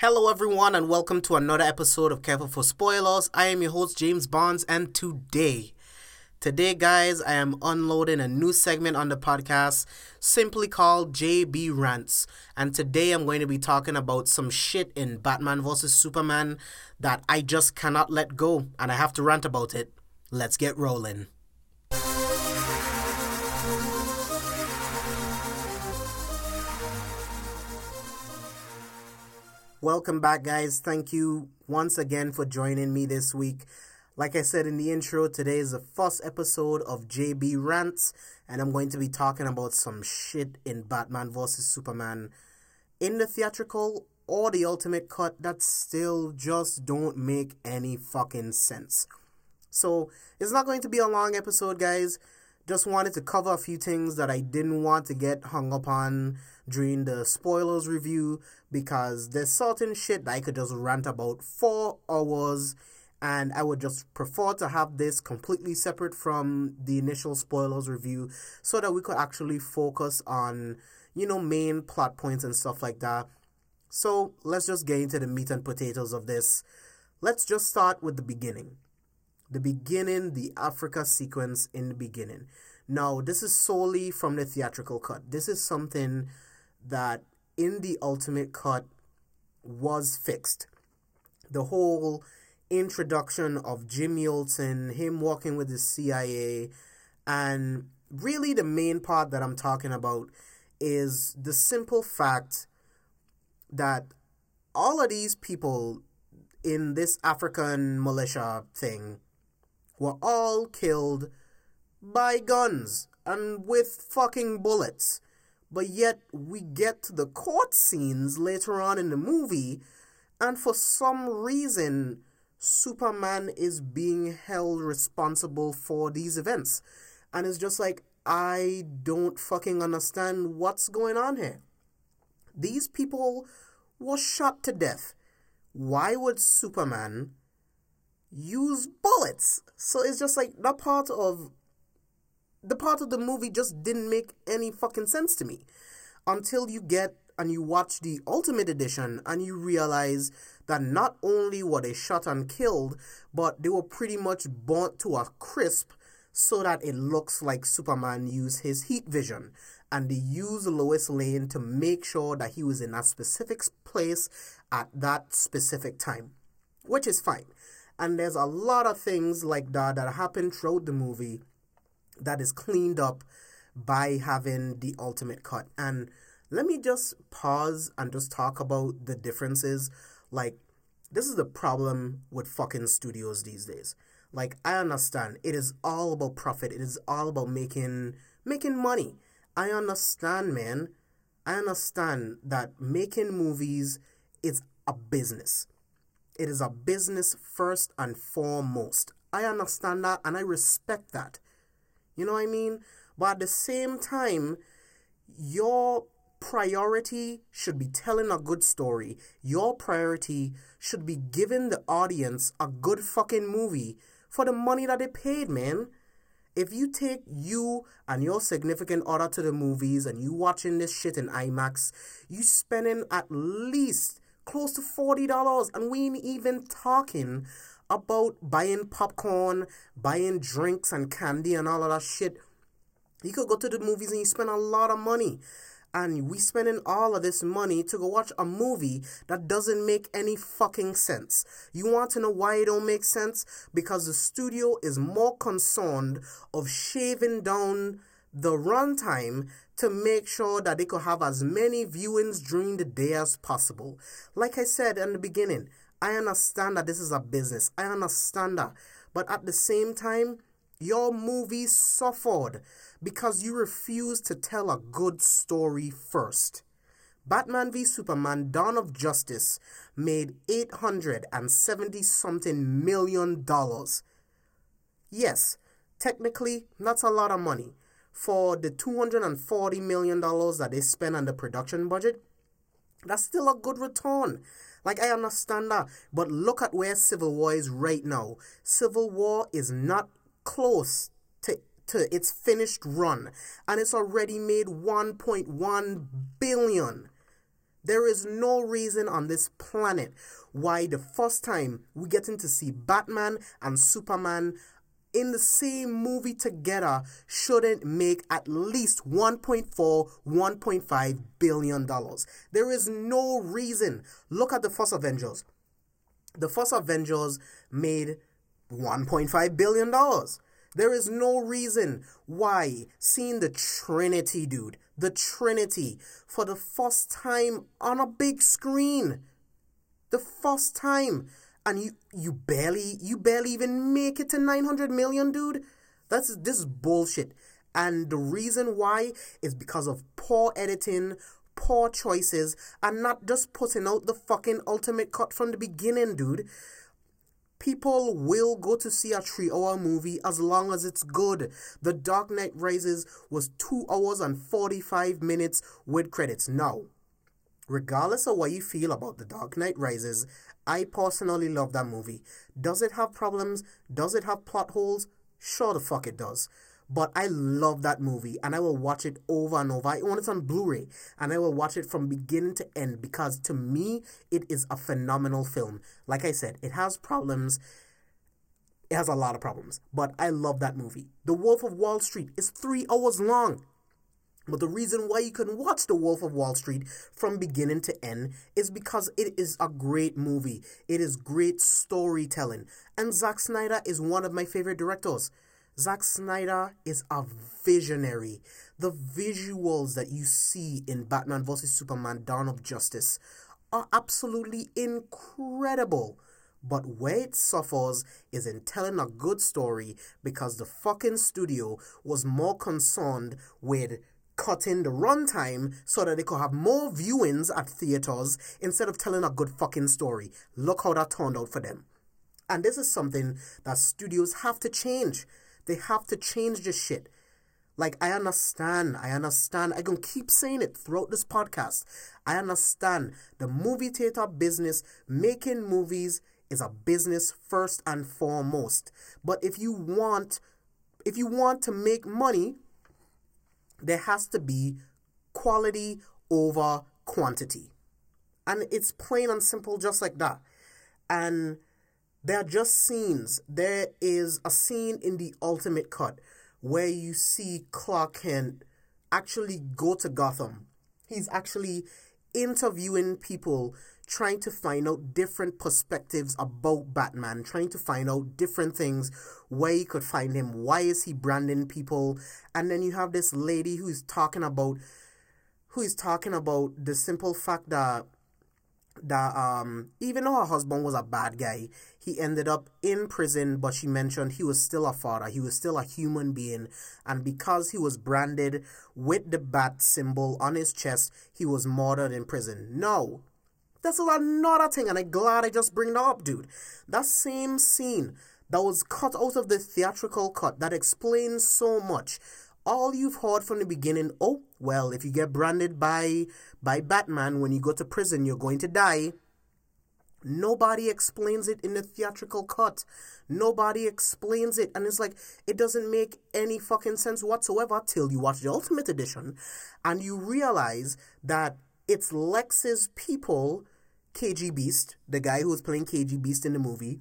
Hello, everyone, and welcome to another episode of Careful for Spoilers. I am your host, James Bonds, and today, today, guys, I am unloading a new segment on the podcast simply called JB Rants. And today, I'm going to be talking about some shit in Batman vs. Superman that I just cannot let go, and I have to rant about it. Let's get rolling. Welcome back, guys. Thank you once again for joining me this week. Like I said in the intro, today is the first episode of JB Rants, and I'm going to be talking about some shit in Batman vs. Superman in the theatrical or the ultimate cut that still just don't make any fucking sense. So, it's not going to be a long episode, guys. Just wanted to cover a few things that I didn't want to get hung up on during the spoilers review because there's certain shit that I could just rant about for hours and I would just prefer to have this completely separate from the initial spoilers review so that we could actually focus on, you know, main plot points and stuff like that. So let's just get into the meat and potatoes of this. Let's just start with the beginning the beginning, the Africa sequence in the beginning. Now, this is solely from the theatrical cut. This is something that in the ultimate cut was fixed. The whole introduction of Jimmy Olsen, him walking with the CIA, and really the main part that I'm talking about is the simple fact that all of these people in this African militia thing were all killed by guns and with fucking bullets. But yet, we get to the court scenes later on in the movie, and for some reason, Superman is being held responsible for these events. And it's just like, I don't fucking understand what's going on here. These people were shot to death. Why would Superman use bullets. So it's just like that part of the part of the movie just didn't make any fucking sense to me until you get and you watch the ultimate edition and you realize that not only were they shot and killed, but they were pretty much burnt to a crisp so that it looks like Superman used his heat vision. And they used Lois Lane to make sure that he was in that specific place at that specific time, which is fine. And there's a lot of things like that that happen throughout the movie that is cleaned up by having the ultimate cut. And let me just pause and just talk about the differences. Like, this is the problem with fucking studios these days. Like, I understand it is all about profit. It is all about making making money. I understand, man. I understand that making movies is a business. It is a business first and foremost. I understand that and I respect that. You know what I mean? But at the same time, your priority should be telling a good story. Your priority should be giving the audience a good fucking movie for the money that they paid, man. If you take you and your significant other to the movies and you watching this shit in IMAX, you spending at least close to $40 and we ain't even talking about buying popcorn, buying drinks and candy and all of that shit. You could go to the movies and you spend a lot of money. And we spending all of this money to go watch a movie that doesn't make any fucking sense. You want to know why it don't make sense? Because the studio is more concerned of shaving down the runtime to make sure that they could have as many viewings during the day as possible. Like I said in the beginning, I understand that this is a business. I understand that. But at the same time, your movie suffered because you refused to tell a good story first. Batman v Superman Dawn of Justice made 870 something million dollars. Yes, technically, that's a lot of money for the $240 million that they spent on the production budget, that's still a good return. Like, I understand that. But look at where Civil War is right now. Civil War is not close to, to its finished run. And it's already made 1.1 billion. There is no reason on this planet why the first time we're getting to see Batman and Superman in the same movie together shouldn't make at least 1.4 1.5 billion dollars. There is no reason. Look at the first avengers. The first avengers made 1.5 billion dollars. There is no reason why seeing the trinity dude the trinity for the first time on a big screen the first time and you you barely you barely even make it to 900 million dude that's this is bullshit and the reason why is because of poor editing poor choices and not just putting out the fucking ultimate cut from the beginning dude people will go to see a three hour movie as long as it's good. The Dark Knight Rises was two hours and 45 minutes with credits. Now, regardless of what you feel about The Dark Knight Rises, I personally love that movie. Does it have problems? Does it have plot holes? Sure the fuck it does. But I love that movie and I will watch it over and over. I own it on Blu ray and I will watch it from beginning to end because to me, it is a phenomenal film. Like I said, it has problems. It has a lot of problems, but I love that movie. The Wolf of Wall Street is three hours long. But the reason why you can watch The Wolf of Wall Street from beginning to end is because it is a great movie. It is great storytelling. And Zack Snyder is one of my favorite directors. Zack Snyder is a visionary. The visuals that you see in Batman vs. Superman Dawn of Justice are absolutely incredible. But where it suffers is in telling a good story because the fucking studio was more concerned with cutting the runtime so that they could have more viewings at theaters instead of telling a good fucking story. Look how that turned out for them. And this is something that studios have to change. They have to change this shit. Like, I understand, I understand. I can keep saying it throughout this podcast. I understand the movie theater business, making movies is a business first and foremost. But if you want, if you want to make money, there has to be quality over quantity. And it's plain and simple, just like that. And there are just scenes. There is a scene in the Ultimate Cut where you see Clark Kent actually go to Gotham. He's actually interviewing people trying to find out different perspectives about Batman, trying to find out different things, where you could find him, why is he branding people, and then you have this lady who's talking about who is talking about the simple fact that that um even though her husband was a bad guy, he ended up in prison, but she mentioned he was still a father, he was still a human being, and because he was branded with the bat symbol on his chest, he was murdered in prison. No, that's another thing, and I'm glad I just bring that up, dude. That same scene that was cut out of the theatrical cut that explains so much. All you've heard from the beginning, oh, well, if you get branded by by Batman when you go to prison, you're going to die. Nobody explains it in the theatrical cut. Nobody explains it. And it's like, it doesn't make any fucking sense whatsoever till you watch the Ultimate Edition and you realize that it's Lex's people, KG Beast, the guy who was playing KG Beast in the movie,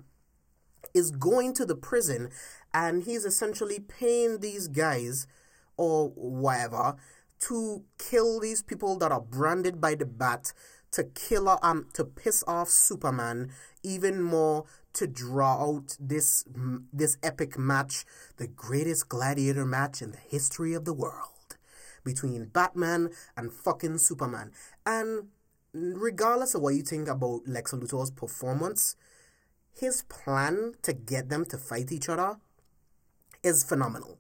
is going to the prison and he's essentially paying these guys or whatever to kill these people that are branded by the bat to kill um to piss off Superman even more to draw out this this epic match the greatest gladiator match in the history of the world between Batman and fucking Superman. And regardless of what you think about Lex Luthor's performance, his plan to get them to fight each other is phenomenal.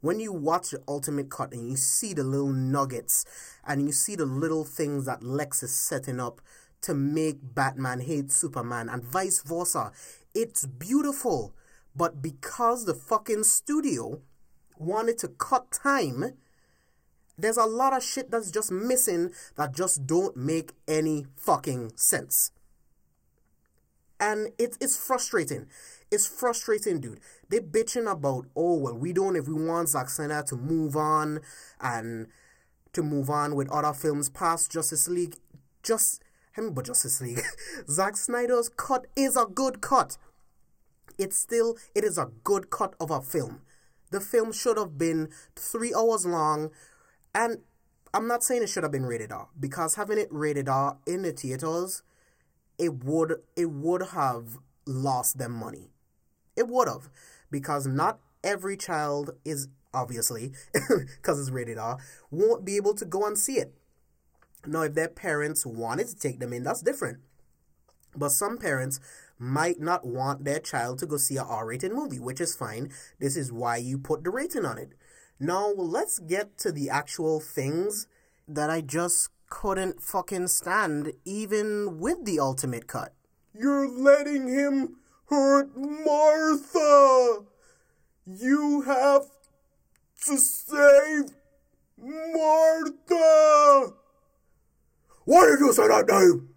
When you watch the Ultimate Cut and you see the little nuggets and you see the little things that Lex is setting up to make Batman hate Superman and vice versa, it's beautiful. But because the fucking studio wanted to cut time, there's a lot of shit that's just missing that just don't make any fucking sense. And it, it's frustrating. It's frustrating, dude. They bitching about, oh, well, we don't, if we want Zack Snyder to move on and to move on with other films past Justice League. just him but Justice League. Zack Snyder's cut is a good cut. It's still it is a good cut of a film. The film should have been three hours long, and I'm not saying it should have been rated R because having it rated R in the theaters, it would it would have lost them money. It would have because not every child is obviously because it's rated R won't be able to go and see it. Now, if their parents wanted to take them in, that's different. But some parents might not want their child to go see a R-rated movie, which is fine. This is why you put the rating on it. Now, let's get to the actual things that I just couldn't fucking stand, even with the ultimate cut. You're letting him hurt Martha! You have to save Martha! Why did you say that name?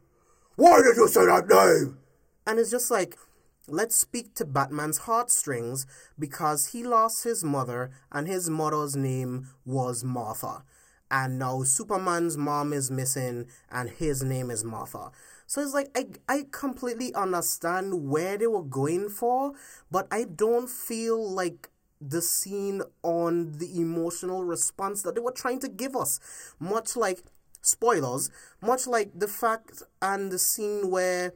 Why did you say that name? And it's just like, let's speak to Batman's heartstrings because he lost his mother and his mother's name was Martha. And now Superman's mom is missing and his name is Martha. So it's like I I completely understand where they were going for, but I don't feel like the scene on the emotional response that they were trying to give us. Much like spoilers, much like the fact and the scene where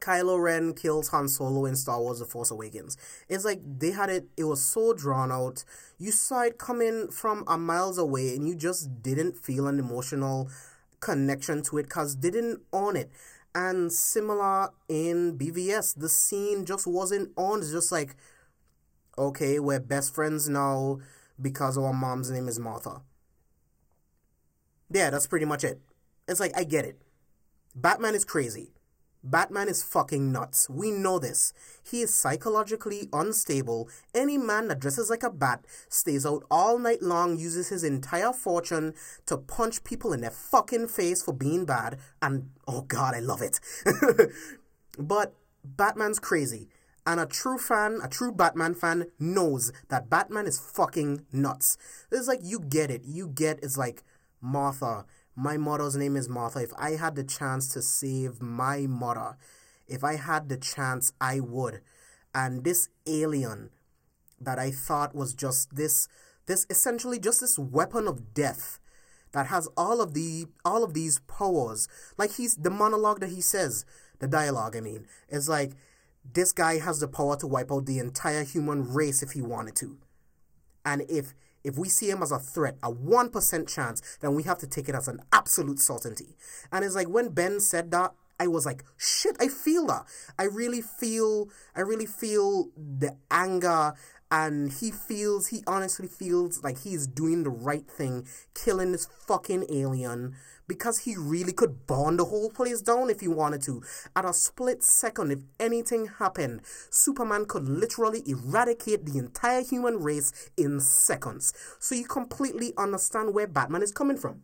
Kylo Ren kills Han Solo in Star Wars The Force Awakens. It's like they had it, it was so drawn out. You saw it coming from a miles away and you just didn't feel an emotional connection to it because they didn't own it. And similar in BVS, the scene just wasn't on. It's just like, okay, we're best friends now because our mom's name is Martha. Yeah, that's pretty much it. It's like, I get it. Batman is crazy. Batman is fucking nuts. We know this. He is psychologically unstable. Any man that dresses like a bat, stays out all night long, uses his entire fortune to punch people in their fucking face for being bad, and oh god, I love it. but Batman's crazy. And a true fan, a true Batman fan, knows that Batman is fucking nuts. It's like you get it. You get it's like Martha. My mother's name is Martha. If I had the chance to save my mother, if I had the chance, I would. And this alien that I thought was just this this essentially just this weapon of death that has all of the all of these powers. Like he's the monologue that he says, the dialogue I mean, is like this guy has the power to wipe out the entire human race if he wanted to. And if if we see him as a threat, a 1% chance, then we have to take it as an absolute certainty. And it's like when Ben said that, I was like, shit, I feel that. I really feel, I really feel the anger and he feels, he honestly feels like he's doing the right thing, killing this fucking alien because he really could burn the whole place down if he wanted to. At a split second, if anything happened, Superman could literally eradicate the entire human race in seconds. So you completely understand where Batman is coming from.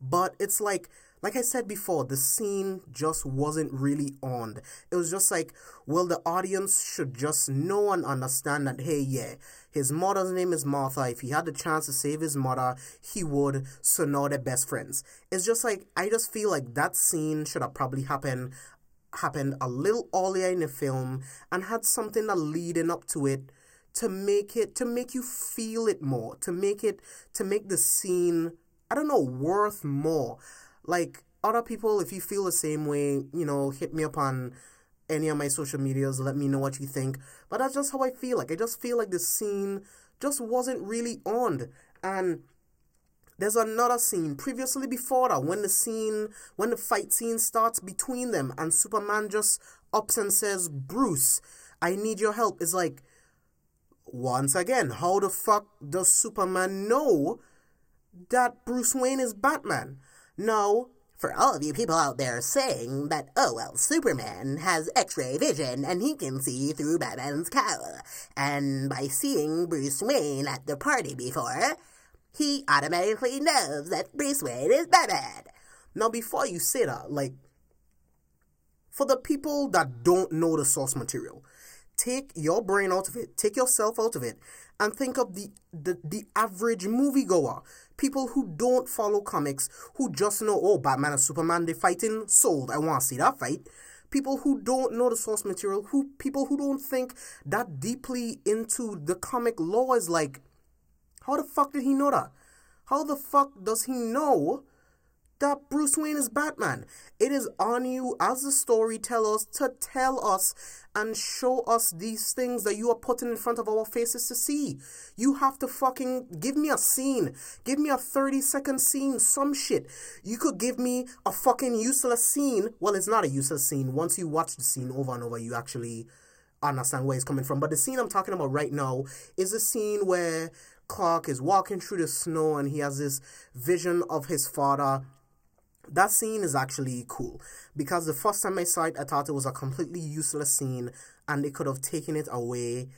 But it's like like I said before, the scene just wasn't really on. It was just like, well, the audience should just know and understand that, hey, yeah, his mother's name is Martha. If he had the chance to save his mother, he would. So now they're best friends. It's just like, I just feel like that scene should have probably happened happened a little earlier in the film and had something that leading up to it to make it to make you feel it more to make it to make the scene i don't know worth more like other people, if you feel the same way, you know, hit me up on any of my social medias. Let me know what you think. But that's just how I feel. Like I just feel like the scene just wasn't really on. And there's another scene previously before that when the scene when the fight scene starts between them and Superman just ups and says, Bruce, I need your help. It's like once again, how the fuck does Superman know that Bruce Wayne is Batman? No, for all of you people out there saying that, oh well, Superman has X-ray vision and he can see through Batman's cowl, and by seeing Bruce Wayne at the party before, he automatically knows that Bruce Wayne is Batman. Now, before you say that, like, for the people that don't know the source material, take your brain out of it, take yourself out of it, and think of the the, the average moviegoer People who don't follow comics, who just know, oh, Batman and Superman, they fighting, sold. I want to see that fight. People who don't know the source material, who people who don't think that deeply into the comic lore is like, how the fuck did he know that? How the fuck does he know that Bruce Wayne is Batman. It is on you as the storytellers to tell us and show us these things that you are putting in front of our faces to see. You have to fucking give me a scene. Give me a 30 second scene, some shit. You could give me a fucking useless scene. Well, it's not a useless scene. Once you watch the scene over and over, you actually understand where it's coming from. But the scene I'm talking about right now is a scene where Clark is walking through the snow and he has this vision of his father that scene is actually cool because the first time I saw it, I thought it was a completely useless scene and they could have taken it away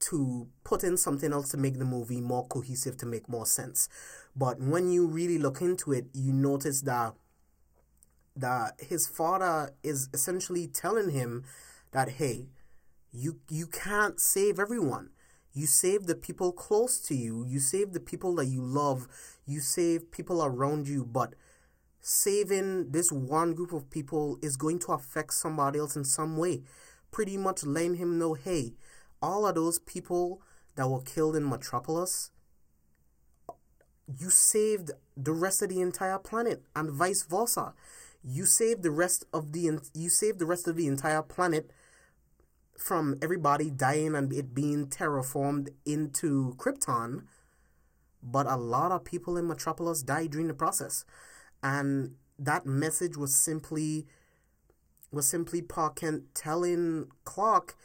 to put in something else to make the movie more cohesive, to make more sense. But when you really look into it, you notice that that his father is essentially telling him that hey, you you can't save everyone. You save the people close to you. You save the people that you love. You save people around you, but saving this one group of people is going to affect somebody else in some way. Pretty much letting him know, hey, all of those people that were killed in Metropolis, you saved the rest of the entire planet, and vice versa. You saved the rest of the you saved the rest of the entire planet from everybody dying and it being terraformed into Krypton. But a lot of people in Metropolis died during the process and that message was simply was simply Pa Kent telling Clark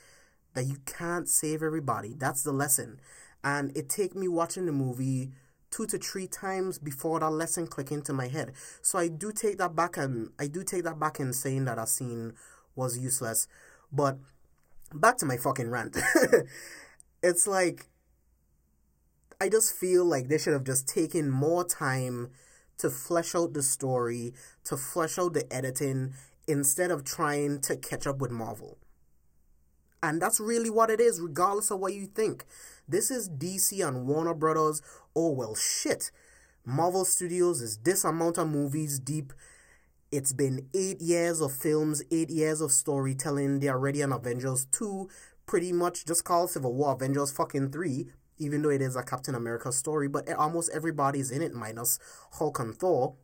that you can't save everybody. That's the lesson. And it take me watching the movie two to three times before that lesson click into my head. So I do take that back and I do take that back in saying that a scene was useless. But back to my fucking rant. it's like I just feel like they should have just taken more time to flesh out the story, to flesh out the editing, instead of trying to catch up with Marvel. And that's really what it is, regardless of what you think. This is DC and Warner Brothers. Oh, well, shit. Marvel Studios is this amount of movies deep. It's been eight years of films, eight years of storytelling. They are ready on Avengers 2. Pretty much just call Civil War Avengers fucking 3 even though it is a Captain America story, but almost everybody's in it minus Hulk and Thor.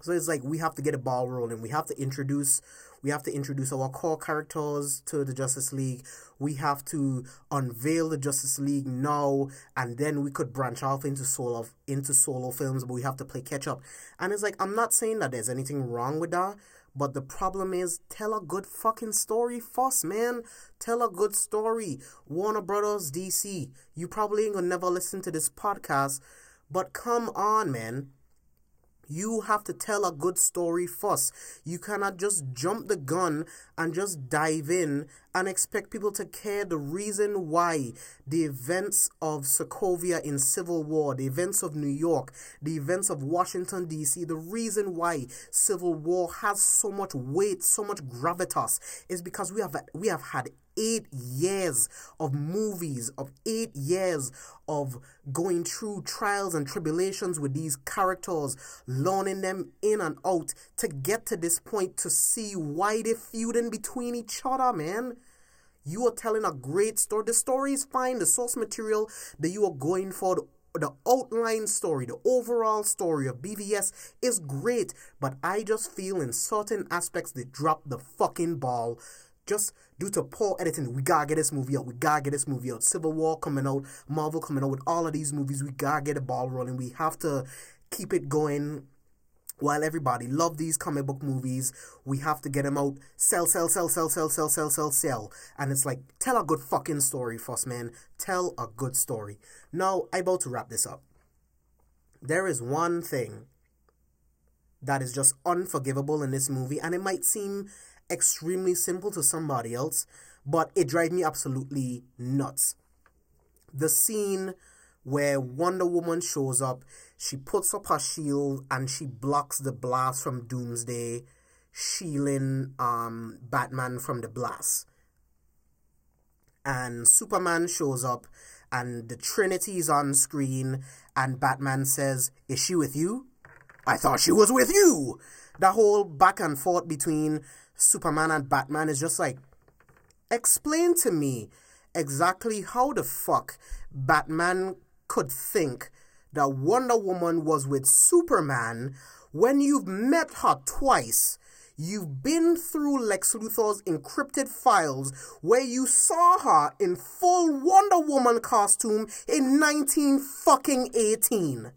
So it's like we have to get a ball rolling. We have to introduce we have to introduce our core characters to the Justice League. We have to unveil the Justice League now and then we could branch off into solo into solo films, but we have to play catch up. And it's like I'm not saying that there's anything wrong with that, but the problem is, tell a good fucking story first, man. Tell a good story. Warner Brothers, DC. You probably ain't gonna never listen to this podcast, but come on, man. You have to tell a good story first. You cannot just jump the gun and just dive in and expect people to care the reason why the events of Sokovia in Civil War, the events of New York, the events of Washington, D.C., the reason why Civil War has so much weight, so much gravitas is because we have we have had eight years of movies, of eight years of going through trials and tribulations with these characters, learning them in and out to get to this point to see why they're feuding between each other, man. You are telling a great story. The story is fine, the source material that you are going for, the the outline story, the overall story of BVS is great, but I just feel in certain aspects they dropped the fucking ball just due to poor editing, we gotta get this movie out. We gotta get this movie out. Civil War coming out, Marvel coming out with all of these movies. We gotta get the ball rolling. We have to keep it going. While everybody love these comic book movies, we have to get them out. Sell, sell, sell, sell, sell, sell, sell, sell, sell. And it's like, tell a good fucking story first, man. Tell a good story. Now, I about to wrap this up. There is one thing that is just unforgivable in this movie, and it might seem extremely simple to somebody else, but it drives me absolutely nuts. The scene where Wonder Woman shows up, she puts up her shield and she blocks the blast from Doomsday, shielding um, Batman from the blast. And Superman shows up and the Trinity is on screen, and Batman says, Is she with you? I thought she was with you! The whole back and forth between Superman and Batman is just like, explain to me exactly how the fuck Batman could think that Wonder Woman was with Superman when you've met her twice. You've been through Lex Luthor's encrypted files where you saw her in full Wonder Woman costume in 19 fucking 18.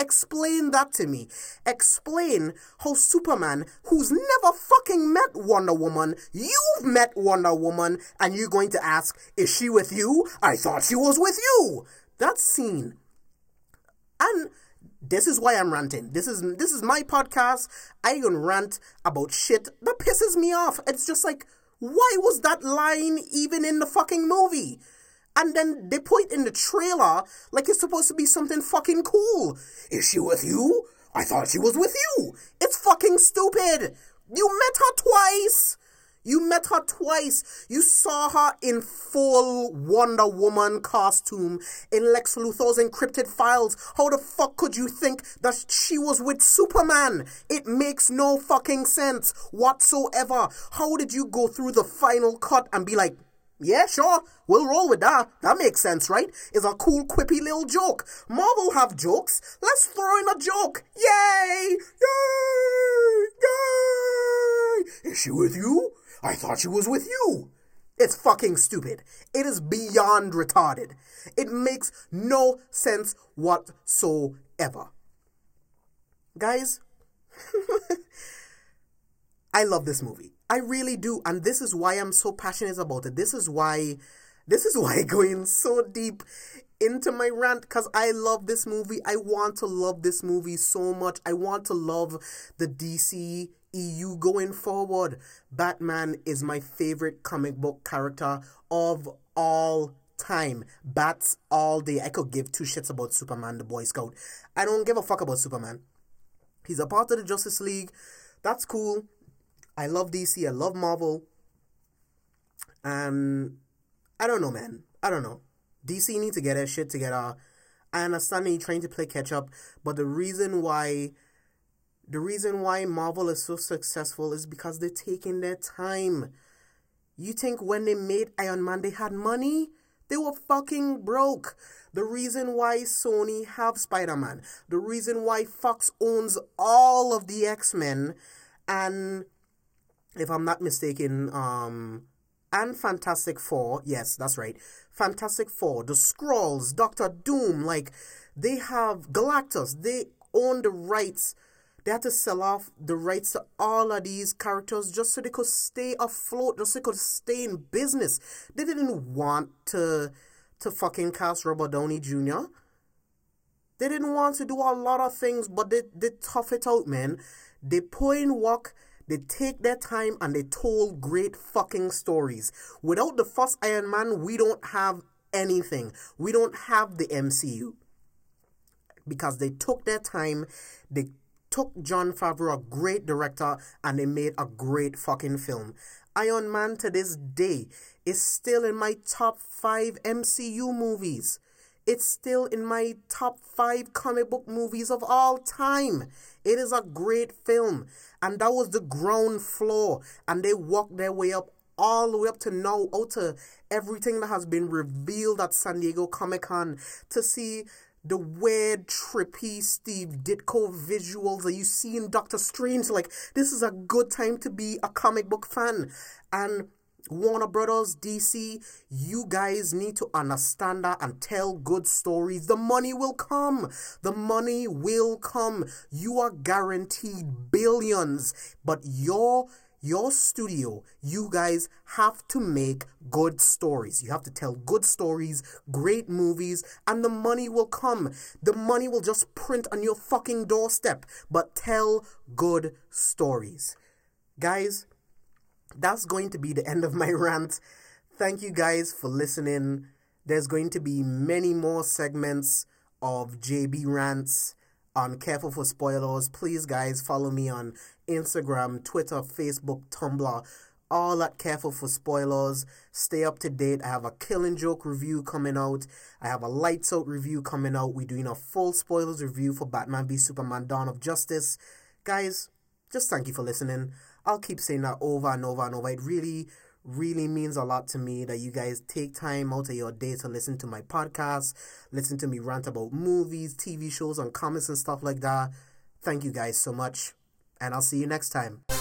Explain that to me. Explain how Superman, who's never fucking met Wonder Woman, you've met Wonder Woman, and you're going to ask, is she with you? I thought she was with you. That scene. And this is why I'm ranting. This is this is my podcast. I can rant about shit that pisses me off. It's just like, why was that line even in the fucking movie? And then they put it in the trailer like it's supposed to be something fucking cool. Is she with you? I thought she was with you. It's fucking stupid. You met her twice. You met her twice. You saw her in full Wonder Woman costume in Lex Luthor's encrypted files. How the fuck could you think that she was with Superman? It makes no fucking sense whatsoever. How did you go through the final cut and be like, yeah, sure. We'll roll with that. That makes sense, right? It's a cool, quippy little joke. Marvel have jokes. Let's throw in a joke. Yay! Yay! Yay! Is she with you? I thought she was with you. It's fucking stupid. It is beyond retarded. It makes no sense whatsoever. Guys, I love this movie. I really do. And this is why I'm so passionate about it. This is why this is why going so deep into my rant because I love this movie. I want to love this movie so much. I want to love the DC EU going forward. Batman is my favorite comic book character of all time. Bats all day. I could give two shits about Superman, the Boy Scout. I don't give a fuck about Superman. He's a part of the Justice League. That's cool. I love DC. I love Marvel. And I don't know, man. I don't know. DC need to get their shit together. I understand they're trying to play catch up, but the reason why the reason why Marvel is so successful is because they're taking their time. You think when they made Iron Man they had money? They were fucking broke. The reason why Sony have Spider-Man, the reason why Fox owns all of the X-Men and if I'm not mistaken, um, and Fantastic Four. Yes, that's right. Fantastic Four, the Skrulls, Doctor Doom, like they have Galactus. They own the rights. They had to sell off the rights to all of these characters just so they could stay afloat, just so they could stay in business. They didn't want to to fucking cast Robert Downey Jr. They didn't want to do a lot of things, but they they tough it out, man. They put in work they take their time and they told great fucking stories. Without the first Iron Man, we don't have anything. We don't have the MCU. Because they took their time, they took Jon Favreau, a great director, and they made a great fucking film. Iron Man to this day is still in my top five MCU movies. It's still in my top five comic book movies of all time. It is a great film. And that was the ground floor. And they walked their way up all the way up to now, out to everything that has been revealed at San Diego Comic Con to see the weird, trippy Steve Ditko visuals that you see in Doctor Strange. Like, this is a good time to be a comic book fan. And Warner Brothers, DC, you guys need to understand that and tell good stories. The money will come. The money will come. You are guaranteed billions, but your your studio, you guys have to make good stories. You have to tell good stories, great movies, and the money will come. The money will just print on your fucking doorstep, but tell good stories. Guys, that's going to be the end of my rant. Thank you guys for listening. There's going to be many more segments of JB rants on Careful for Spoilers. Please, guys, follow me on Instagram, Twitter, Facebook, Tumblr. all that careful for spoilers. Stay up to date. I have a Killing Joke review coming out. I have a Lights Out review coming out. We're doing a full spoilers review for Batman v Superman Dawn of Justice. Guys, just thank you for listening. I'll keep saying that over and over and over. It really, really means a lot to me that you guys take time out of your day to listen to my podcast, listen to me rant about movies, TV shows, and comics and stuff like that. Thank you guys so much, and I'll see you next time.